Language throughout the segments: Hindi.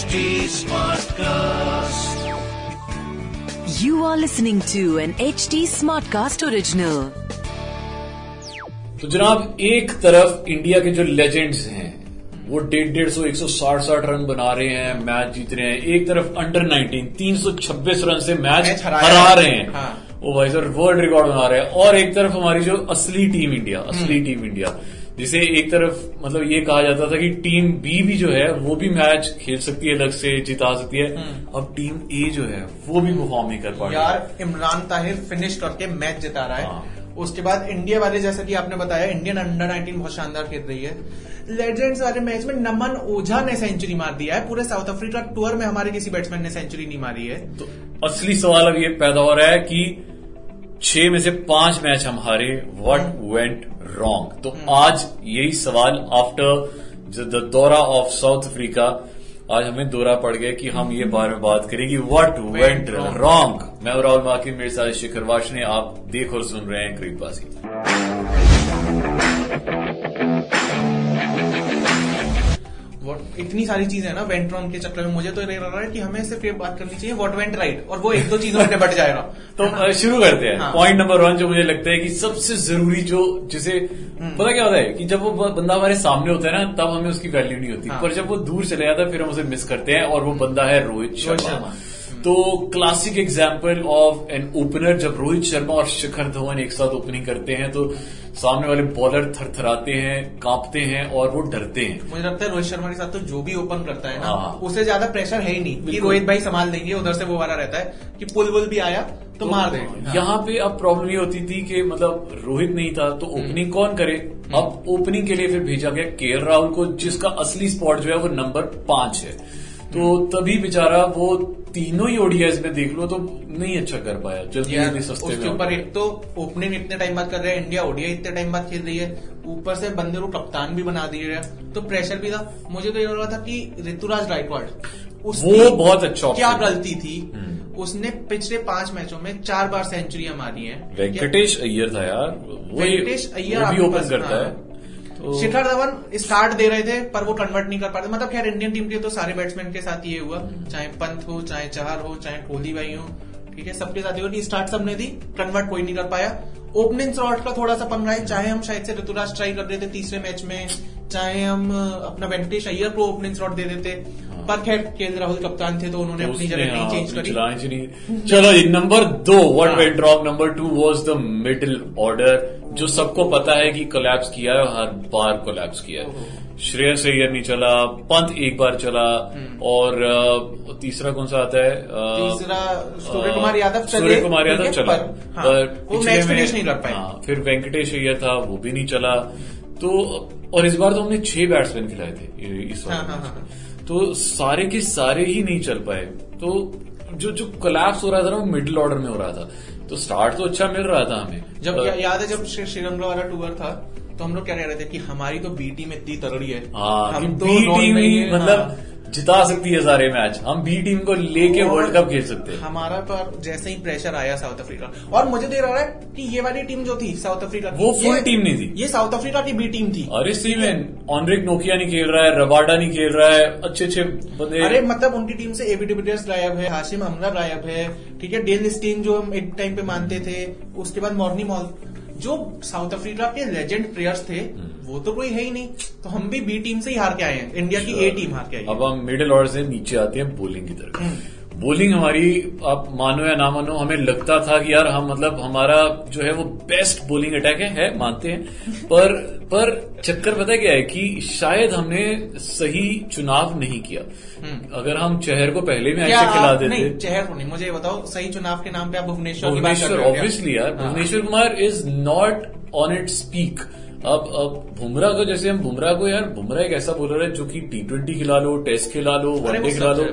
HT Smartcast. You are listening to an HT Smartcast original. तो जनाब एक तरफ़ इंडिया के जो लेजेंड्स हैं वो डेढ़ डेढ़ सौ एक सौ साठ साठ रन बना रहे हैं मैच जीत रहे हैं एक तरफ़ अंडर 19 तीन सौ छब्बीस रन से मैच मैच हराया हरा रहे हैं हाँ। वो भाई सर वर्ल्ड रिकॉर्ड बना रहे हैं और एक तरफ़ हमारी जो असली टीम इंडिया हम्म। असली टीम इंडिया जिसे एक तरफ़ मतलब ये कहा जाता था कि टीम बी भी जो है वो भी मैच खेल सकती है अलग से जिता सकती है। अब टीम ए जो है वो भी परफॉर्म नहीं कर पा रही। हम्म। यार इमरान ताहिर फिनिश करके मैच जिता रहा है। हाँ। उसके बाद इंडिया वाले जैसा कि आपने बताया इंडियन अंडर 19 बहुत शानदार खेल रही है। लेजेंड्स वाले मैच में नमन ओझा ने सेंचुरी मार दिया है। पूरे साउथ अफ्रीका टूर में हमारे किसी बैट्समैन ने सेंचुरी नहीं मारी है। तो असली सवाल अब ये पैदा हो रहा है कि छह में से पाँच मैच हम हारे वट वेंट रॉन्ग तो आज यही सवाल आफ्टर द दौरा ऑफ़ साउथ अफ्रीका आज हमें दौरा पड़ गया कि हम ये बारे में बात करेंगे वट वेंट. रॉन्ग मैं राहुल माकि मेरे साथ शिखर वाशने आप देख और सुन रहे हैं क्रिकबाजी What- इतनी सारी चीज़ें हैं ना वेंट्रॉन के चक्कर में मुझे तो ये रहा है कि हमें सिर्फ़ ये बात करनी चाहिए वॉट वेंट राइट और वो एक दो चीज़ों में निपट जाएगा तो शुरू करते हैं। पॉइंट नंबर वन जो मुझे लगता है कि सबसे ज़रूरी जो जिसे हम्म। पता क्या होता है कि जब वो बंदा हमारे सामने होता है ना तब हमें उसकी वैल्यू नहीं होती हाँ। पर जब वो दूर चले जाता है फिर हम उसे मिस करते हैं और वो बंदा है रोहित शर्मा। तो classic example of an opener जब रोहित शर्मा और शिखर धवन एक साथ ओपनिंग करते हैं तो सामने वाले बॉलर थरथराते हैं कांपते हैं और वो डरते हैं मुझे लगता है रोहित शर्मा के साथ तो जो भी ओपन करता है ना हाँ। उसे ज़्यादा प्रेशर है ही नहीं कि रोहित भाई संभाल देंगे उधर से वो वाला रहता है कि पुल वुल भी आया तो, तो मार देंगे हाँ। यहाँ पे अब प्रॉब्लम ये होती थी कि मतलब रोहित नहीं था तो हम्म। ओपनिंग कौन करे अब ओपनिंग के लिए फिर भेजा गया के राहुल को जिसका असली स्पॉट जो है वो नंबर पाँच है तो हम्म। तभी बेचारा वो तीनों ही ओडीएस में देख लो तो नहीं अच्छा कर पाया जल्दी सस्ते उसके ऊपर एक तो ओपनिंग इतने टाइम बाद कर रहे हैं इंडिया ओडिया इतने टाइम बाद खेल रही है ऊपर से बंदे को कप्तान भी बना दिए है। तो प्रेशर भी था। मुझे तो ये लग रहा था कि ऋतुराज उसकी वो बहुत अच्छा क्या गलती थी? उसने पिछले पाँच मैचों में चार बार सेंचुरियाँ मारी है। वेंकटेश अय्यर था यार वो वेंकटेश अय्यर भी ओपन करता हाँ। है तो शिखर धवन स्टार्ट दे रहे थे, पर वो कन्वर्ट नहीं कर पाते मतलब खैर इंडियन टीम के तो सारे बैट्समैन के साथ ये हुआ। चाहे पंत हो, चाहे चहर हो, चाहे कोहली भाई हो, ठीक है, सबके साथ ही स्टार्ट सबने दी कन्वर्ट कोई नहीं कर पाया। ओपनिंग स्लॉट का थोड़ा सा पंगा है, चाहे हम शायद से ऋतुराज ट्राई कर रहे थे तीसरे मैच में, चाहे हम अपना वेंकटेश अय्यर को ओपनिंग स्लॉट दे देते। पर खैर के राहुल कप्तान थे तो उन्होंने अपनी जगह नहीं हाँ, चेंज करी। चलाने से नहीं चलो जी नंबर दो व्हाट हाँ। Went wrong number two was the middle order जो सबको पता है कि कोलैप्स किया है हर बार कोलैप्स किया है। श्रेयस अय्यर नहीं चला पंत एक बार चला और तीसरा कौन सा आता है? तीसरा सूर्य कुमार यादव सूर्य कुमार यादव चला। पर, हाँ, पिछले में- नहीं कर पाए। हाँ, फिर वेंकटेश अय्यर था वो भी नहीं चला। तो और इस बार तो हमने छह बैट्समैन खिलाए थे ये- इस हाँ, वाले हाँ, मैच हाँ। तो सारे के सारे ही नहीं चल पाए। तो जो जो कोलैप्स हो रहा था ना वो मिडिल ऑर्डर में हो रहा था। तो स्टार्ट तो अच्छा मिल रहा था हमें। जब या, याद है जब श्रीरंगा वाला टूर था तो हम लोग क्या कह रहे थे कि हमारी तो बीटी में इतनी तगड़ी है। आ, हम तो बीटी में ही ही हैं, मतलब हाँ। जिता सकती है सारे मैच। हम बी टीम को लेके वर्ल्ड कप खेल सकते हैं। हमारा पर जैसे ही प्रेशर आया साउथ अफ्रीका और मुझे दे रहा है कि ये वाली टीम जो थी साउथ अफ्रीका वो फुल टीम नहीं थी। ये साउथ अफ्रीका की बी टीम थी। टीम में ऑनरिक नोकिया नहीं खेल रहा है रबाडा नहीं खेल रहा है अच्छे अच्छे बंदे अरे मतलब उनकी टीम से एबी डिविलियर्स गायब है हाशिम हमला गायब है ठीक है डेल स्टीन जो हम एक टाइम पे मानते थे उसके बाद मॉर्नी मॉल जो साउथ अफ्रीका के लेजेंड प्लेयर्स थे वो तो कोई है ही नहीं। तो हम भी बी टीम से ही हार के आए हैं। इंडिया की ए टीम हार के आई है। अब हम मिडिल ऑर्डर से नीचे आते हैं बोलिंग की तरफ़। हम्म। बॉलिंग हमारी आप मानो या ना मानो हमें लगता था कि यार हम मतलब हमारा जो है वो बेस्ट बॉलिंग अटैक है, है मानते हैं पर पर चक्कर पता क्या है कि शायद हमने सही चुनाव नहीं किया अगर हम चहर को पहले में हम्म। ऐसे खिला देते नहीं चेहर को नहीं मुझे ये बताओ सही चुनाव के नाम पे आप भुवनेश्वर की बात कर भुवनेश्वर हो? ऑब्वियसली यार हाँ। Bhuvneshwar Kumar is not on it speak अब अब बुमराह को जैसे हम बुमराह को यार बुमराह एक ऐसा बॉलर है जो कि टी ट्वेंटी खिला लो टेस्ट खिला लो वनडे खिला लो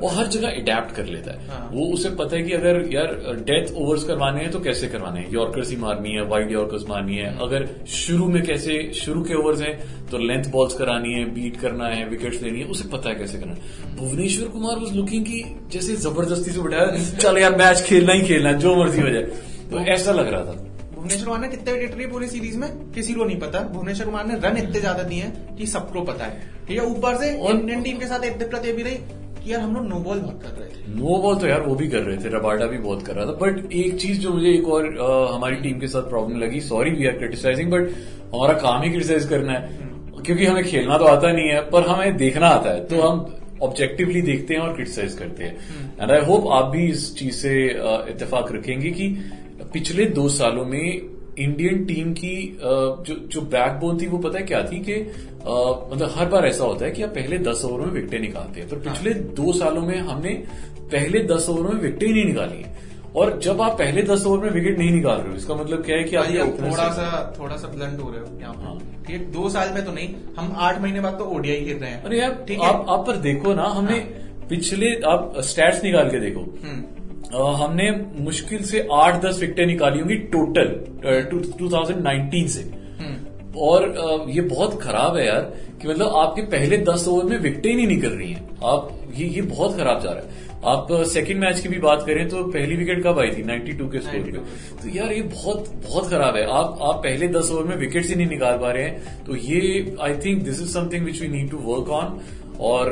वो हर जगह अडेप्ट कर लेता है। हाँ। वो उसे पता है कि अगर यार डेथ ओवर्स करवाने हैं तो कैसे करवाने हैं? यॉर्कर्स ही मारनी है वाइड यॉर्कर्स मारनी है। अगर शुरू में कैसे शुरू के ओवर्स हैं तो लेंथ बॉल्स करानी है बीट करना है विकेट्स लेनी है उसे पता है कैसे करना है। भुवनेश्वर कुमार वॉज़ लुकिंग की जैसे ज़बरदस्ती से उठाया चल यार मैच खेलना ही खेलना जो मर्ज़ी हो जाए। तो ऐसा लग रहा था। भुवनेश्वर कुमार ने कितने विकेट लिए पूरी सीरीज़ में? किसी को नहीं पता। भुवनेश्वर कुमार ने रन इतने ज़्यादा दिए हैं कि सबको पता है। ठीक है ऊपर से इंडियन टीम के साथ एक दिक्कत ये भी रही कि यार हम लोग नो बॉल बहुत कर रहे थे। नो बॉल तो यार वो भी कर रहे थे रबाडा भी बहुत कर रहा था। बट एक चीज़ जो मुझे एक और हमारी टीम के साथ प्रॉब्लम लगी sorry we are criticising but हमारा काम ही क्रिटिसाइज करना है। क्योंकि हमें खेलना तो आता नहीं है पर हमें देखना आता है। तो हम ऑब्जेक्टिवली देखते हैं और क्रिटिसाइज करते हैं। एंड आई होप आप भी इस चीज़ से इतफाक रखेंगे कि पिछले दो सालों में इंडियन टीम की जो जो बैकबोन थी वो पता है क्या थी कि मतलब हर बार ऐसा होता है कि आप पहले दस ओवर में विकेटें निकालते हैं। पर पिछले दो सालों में हमने पहले दस ओवर में विकेटें ही नहीं निकाली हैं। और जब आप पहले दस ओवर में विकेट नहीं निकाल रहे हो इसका मतलब क्या है कि आप थोड़ा सा थोड़ा सा ब्लंट हो रहे हो यहाँ हाँ। ठीक है दो साल में तो नहीं हम आठ महीने बाद तो ओडियाई खेल रहे हैं। अरे यार ठीक है? आप आप पर देखो ना हमने पिछले आप स्टैट्स निकाल के देखो। हम्म, हमने मुश्किल से आठ दस विकेटें निकाली होंगी टोटल टू थाउज़ेंड नाइनटीन से। हम्म। और ये बहुत खराब है यार कि मतलब आपके पहले दस ओवर में विकेटें ही नहीं निकल रही हैं। आप ये ये बहुत खराब जा रहा है। आप सेकंड मैच की भी बात करें तो पहली विकेट कब आई थी? 92 के स्कोर पे। तो यार ये बहुत बहुत खराब है। आप आप पहले दस ओवर में विकेट ही नहीं निकाल पा रहे हैं। तो ये I think this is something which we need to work on और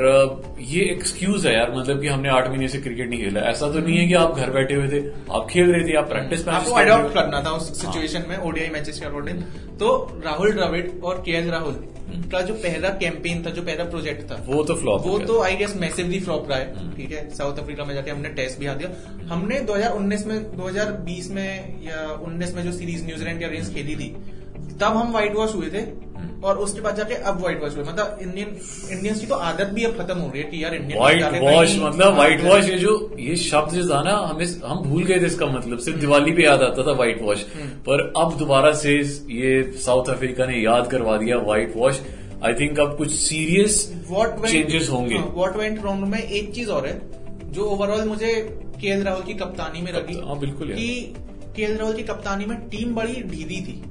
ये एक्सक्यूज है यार मतलब कि हमने आठ महीने से क्रिकेट नहीं खेला। ऐसा तो नहीं है कि आप घर बैठे हुए थे आप खेल रहे थे आप प्रैक्टिस मैच आपको अडॉप्ट करना था उस सिचुएशन में ओडीआई मैचेस के अकॉर्डिंग तो राहुल द्रविड़ और के राहुल का जो पहला कैंपेन था जो पहला प्रोजेक्ट था वो तो फ्लॉप वो तो आई गेस मैसिवली फ्लॉप रहा है ठीक है? साउथ अफ्रीका में जाके हमने टेस्ट भी हार दिया। हमने 2019 में 2020 में या 19 में जो सीरीज़ न्यूजीलैंड के अगेंस्ट खेली थी तब हम व्हाइट वॉश हुए थे और उसके बाद जाके अब व्हाइट वॉश हुए। मतलब इंडियन इंडियंस की तो आदत भी अब खत्म हो रही है कि यार इंडियन व्हाइट वॉश मतलब व्हाइट वॉश ये जो ये शब्द जो था ना हमें हम भूल गए थे इसका मतलब। सिर्फ़ दिवाली पे याद आता था व्हाइट वॉश पर अब दोबारा से ये साउथ अफ्रीका ने याद करवा दिया व्हाइट वॉश आई थिंक अब कुछ सीरियस वॉट चेंजेस होंगे। वॉट वेंट राउंड में एक चीज़ और है जो ओवरऑल मुझे के राहुल की कप्तानी में रखी हाँ, बिल्कुल। कि के राहुल की कप्तानी में टीम बड़ी ढीली थी।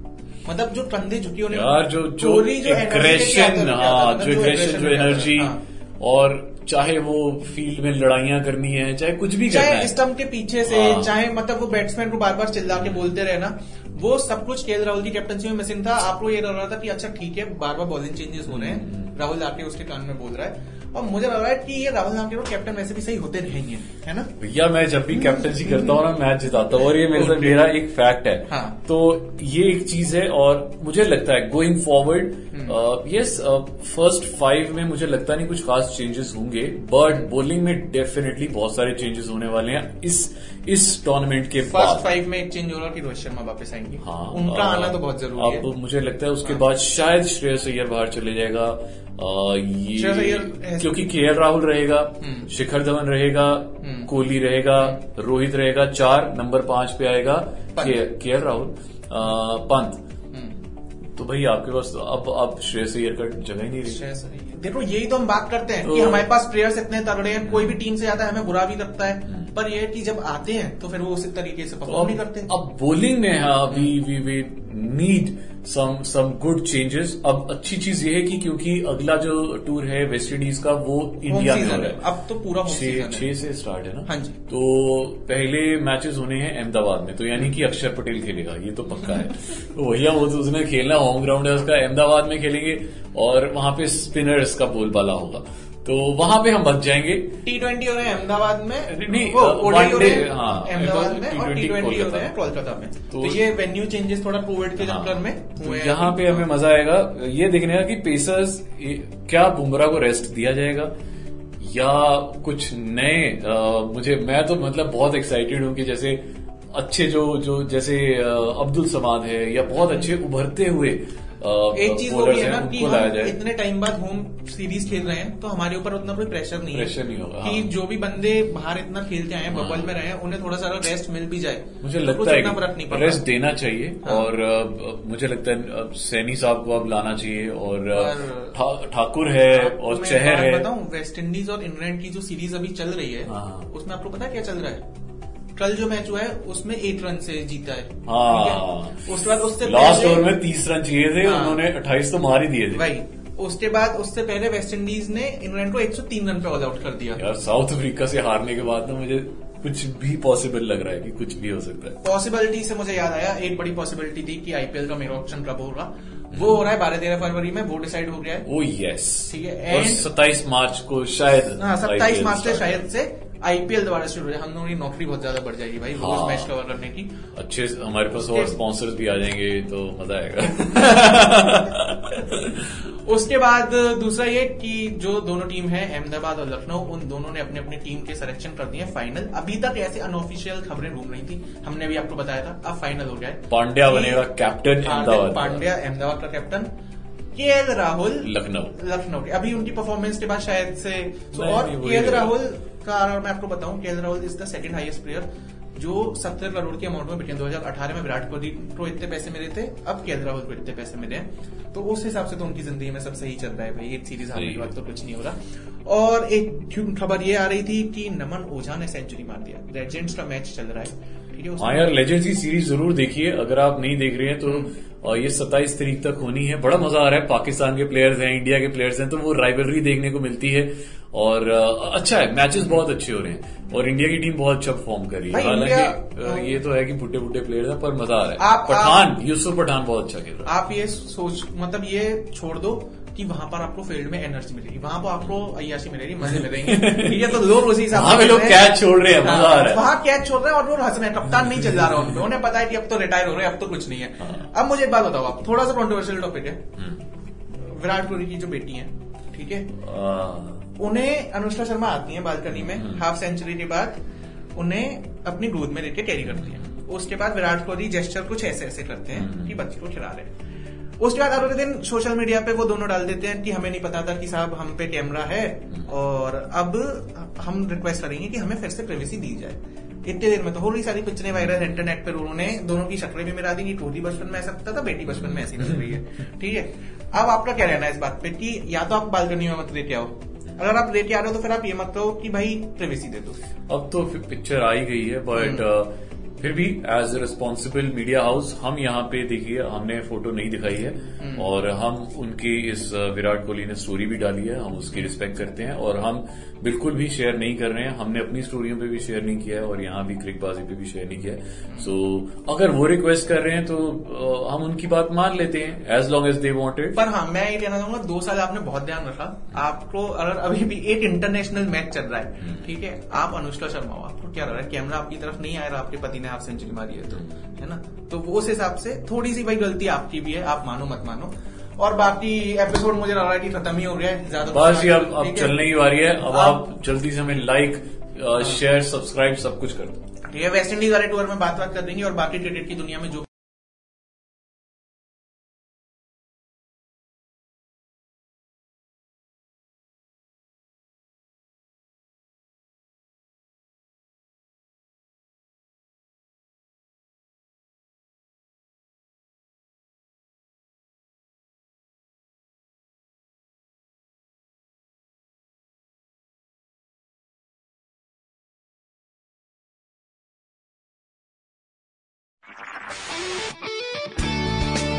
मतलब जो कंधे झुकी होने यार जो जो एग्रेशन हाँ मतलब जो एग्रेशन जो आता था, एनर्जी हाँ। और चाहे वो फ़ील्ड में लड़ाइयाँ करनी है चाहे कुछ भी चाहे स्टम्प के पीछे से हाँ। चाहे मतलब वो बैट्समैन को बार बार चिल्ला के बोलते रहे ना वो सब कुछ के राहुल की कैप्टनसी में मिसिंग था। आपको ये लग रहा था कि अच्छा ठीक है बार बार बॉलिंग चेंजेस हो रहे हम्म, हैं राहुल आके उसके कान में बोल रहा है। और मुझे लग रहा है कि ये राहुल नाम के कैप्टन वैसे भी सही होते रहेंगे है ना? भैया मैं जब भी कैप्टनसी करता हूँ ना मैच जिताता हूँ और ये मेरे साथ मेरा एक फैक्ट है। हाँ। तो ये एक चीज़ है और मुझे लगता है going forward hmm. Yes first five में मुझे लगता नहीं कुछ खास चेंजेस होंगे बट बॉलिंग में डेफिनेटली बहुत सारे चेंजेस होने वाले हैं। इस इस टूर्नामेंट के फ़र्स्ट फाइव में एक चेंज हो रहा कि रोहित शर्मा वापस आएँगे हाँ उनका आना तो बहुत ज़रूरी अब है मुझे लगता है उसके हाँ। बाद शायद श्रेयस अय्यर बाहर चले जाएगा अ, ये क्योंकि के राहुल रहेगा हम्म। शिखर धवन रहेगा हम्म। कोहली रहेगा रोहित रहेगा चार नंबर पाँच पे आएगा। के राहुल पंत हम्म। तो भाई आपके पास तो अब अब श्रेयस अय्यर का जगह ही नहीं रही श्रेयस अय्यर। देखो यही तो हम बात करते हैं कि तो- हमारे पास प्लेयर्स इतने तगड़े हैं कोई भी टीम से आता है हमें बुरा भी लगता है। पर ये है कि जब आते हैं तो फिर वो उसी तरीके से तो परफॉर्म नहीं करते अब बॉलिंग में है we we we need some some good changes अब अच्छी चीज़ ये है कि क्योंकि अगला जो टूर है वेस्ट इंडीज का वो इंडिया में हो रहा अब तो पूरा छह छह से स्टार्ट है ना? हाँ जी। तो पहले मैचेस होने हैं अहमदाबाद में तो यानी कि अक्षर पटेल खेलेगा ये तो पक्का है। तो भैया वो तो उसने खेलना होम ग्राउंड है उसका अहमदाबाद में खेलेंगे और वहाँ पे स्पिनर्स का बोलबाला होगा। तो वहाँ पे हम बच जाएँगे। टी ट्वेंटी हो रहे हैं अहमदाबाद में नहीं, वो uh, हो अहमदाबाद में और टी ट्वेंटी हो रहे हैं कोलकाता में। तो, तो- ये वेन्यू चेंजेस थोड़ा कोविड के हाँ। चक्कर में हुए यहाँ पे हमें मज़ा आएगा। ये देखने का कि पेसर्स क्या बुमराह को रेस्ट दिया जाएगा या कुछ नए मुझे मैं तो मतलब बहुत एक्साइटेड हूँ कि जैसे अच्छे जो जो जैसे अब्दुल समाद है या बहुत अच्छे उभरते हुए एक चीज़ वो bowlers भी है ना कि हम इतने टाइम बाद होम सीरीज़ खेल रहे हैं तो हमारे ऊपर उतना कोई प्रेशर नहीं है Pressure नहीं होगा, कि हाँ। जो भी बंदे बाहर इतना खेलते आए हैं बबल में रहे उन्हें थोड़ा सा रेस्ट मिल भी जाए मुझे तो लगता है रेस्ट देना चाहिए हाँ। और मुझे लगता है सैनी साहब को अब लाना चाहिए और ठाकुर है और चहर है बताऊँ वेस्ट इंडीज और इंग्लैंड की जो सीरीज़ अभी चल रही है हाँ। उसमें आपको पता क्या चल रहा है कल जो मैच हुआ है उसमें एट रन से जीता है। हाँ। उसके बाद उससे लास्ट ओवर में तीस रन चाहिए थे हाँ। उन्होंने अट्ठाईस तो मार ही दिए थे। भाई उसके बाद उससे पहले वेस्ट इंडीज ने इंग्लैंड को 103 रन पे ऑल आउट कर दिया। यार साउथ अफ्रीका से हारने के बाद ना मुझे कुछ भी पॉसिबल लग रहा है कि कुछ भी हो सकता है। पॉसिबिलिटी से मुझे याद आया एक बड़ी पॉसिबिलिटी थी कि आईपीएल का मेरा ऑप्शन कब होगा। वो हो रहा है बारह तेरह फरवरी में वो डिसाइड हो गया है। ओ यस ठीक है, एंड सत्ताईस मार्च को शायद हाँ सत्ताईस मार्च से शायद से आईपीएल द्वारा शुरू हो जाए। हम लोगों की नौकरी बहुत ज़्यादा बढ़ जाएगी भाई रोज हाँ। मैच कवर करने की। अच्छे हमारे पास और स्पॉन्सर्स भी आ जाएँगे तो मज़ा आएगा। उसके बाद दूसरा ये कि जो दोनों टीम है अहमदाबाद और लखनऊ उन दोनों ने अपने अपने टीम के सिलेक्शन कर दिए फाइनल अभी तक ऐसे अनऑफिशियल खबरें घूम रही थी। हमने भी आपको बताया था। अब फाइनल हो गया है। पांड्या बनेगा कैप्टन पांड्या अहमदाबाद। का कैप्टन के एल राहुल लखनऊ। लखनऊ के। अभी उनकी परफॉर्मेंस के बाद शायद से और के एल राहुल का मैं आपको बताऊँ K L Rahul is the second highest player जो सत्तर करोड़ के अमाउंट में बिके 2018 में विराट कोहली को इतने पैसे मिले थे अब के राहुल को इतने पैसे मिले हैं। तो उस हिसाब से तो उनकी ज़िंदगी में सब सही चल रहा है भाई एक सीरीज़ हारने के बाद तो कुछ नहीं हो रहा। और एक खबर ये आ रही थी कि नमन ओझा ने सेंचुरी मार दिया। लेजेंड्स का मैच चल रहा है। है यार लेजेंड्स की सीरीज़ ज़रूर देखिए। अगर आप नहीं देख रहे हैं तो और ये सत्ताईस तारीख तक होनी है। बड़ा मज़ा आ रहा है। पाकिस्तान के प्लेयर्स हैं इंडिया के प्लेयर्स हैं तो वो राइवलरी देखने को मिलती है। और अच्छा है मैचेस बहुत अच्छे हो रहे हैं। और इंडिया की टीम बहुत अच्छा परफॉर्म कर रही है। हालाँकि ये तो है कि बुढ़े बुढ़े प्लेयर्स हैं पर मज़ा आ रहा है। पठान यूसुफ पठान बहुत अच्छा खेल रहा है। आप ये सोच मतलब ये छोड़ दो कि वहाँ पर आपको फ़ील्ड में एनर्जी मिलेगी। वहाँ पर आपको अयाशी मिलेगी मज़े मिलेंगे। ठीक है तो लोग उसी हिसाब खेल लोग कैच छोड़ रहे हैं मज़ा आ रहा है। वहाँ कैच छोड़ रहे हैं और वो हंस रहे हैं। कप्तान नहीं चल जा रहा उनको। उन्हें पता है कि अब तो रिटायर हो रहे हैं अब तो कुछ नहीं है। हाँ। अब मुझे एक बात बताओ आप थोड़ा सा कॉन्ट्रोवर्शियल टॉपिक है। हम्म। विराट कोहली की जो बेटी है ठीक है? अ, उन्हें अनुष्का शर्मा आती है बालकनी में हम्म। हाफ़ सेंचुरी के बाद उन्हें अपनी गोद में लेके कैरी करती है। उसके बाद विराट कोहली जेस्टर कुछ ऐसे ऐसे करते हैं हम्म। कि बच्ची को खिला रहे उसके बाद अगले दिन सोशल मीडिया पे वो दोनों डाल देते हैं कि हमें नहीं पता था कि साहब हम पे कैमरा है और अब हम रिक्वेस्ट करेंगे कि हमें फिर से प्राइवेसी दी जाए। इतने देर में तो हो रही सारी पिक्चरें वायरल इंटरनेट पर उन्होंने दोनों की शक्लें भी मिला दी कि कोहली बचपन में ऐसा लगता था बेटी बचपन में ऐसी लग रही है। ठीक है? अब आपका क्या रहना है इस बात पे कि या तो आप बालकनी में मत लेके आओ अगर आप लेके आ रहे हो तो फिर आप ये मत कहो कि भाई प्रिवेसी दे दो। अब तो पिक्चर आई गई है बट फिर भी as a responsible media house हम यहाँ पे देखिए हमने फ़ोटो नहीं दिखाई है। और हम उनकी इस विराट कोहली ने स्टोरी भी डाली है हम उसकी रिस्पेक्ट करते हैं। और हम बिल्कुल भी शेयर नहीं कर रहे हैं। हमने अपनी स्टोरियों पे भी शेयर नहीं किया है और यहाँ भी क्रिकबाजी पे भी शेयर नहीं किया है। सो अगर वो रिक्वेस्ट कर रहे हैं तो हम उनकी बात मान लेते हैं as long as they wanted पर हाँ मैं ये कहना चाहूँगा दो साल आपने बहुत ध्यान रखा। आपको अगर अभी भी एक इंटरनेशनल मैच चल रहा है ठीक है? आप अनुष्का शर्मा हो क्या रहा है? कैमरा आपकी तरफ़ नहीं आ रहा आपके पति ने आप सेंचुरी मारी है तो है ना? तो वो उस हिसाब से थोड़ी सी भाई गलती आपकी भी है आप मानो मत मानो। और बाकी एपिसोड मुझे लग रहा है कि खत्म ही हो गया है ज़्यादा बस ये अब अब चलने की बारी है। अब अब- आप जल्दी से हमें लाइक शेयर सब्सक्राइब सब कुछ कर दो। ठीक है वेस्ट इंडीज वाले टूर में बात बात कर देंगे और बाकी क्रिकेट की दुनिया में जो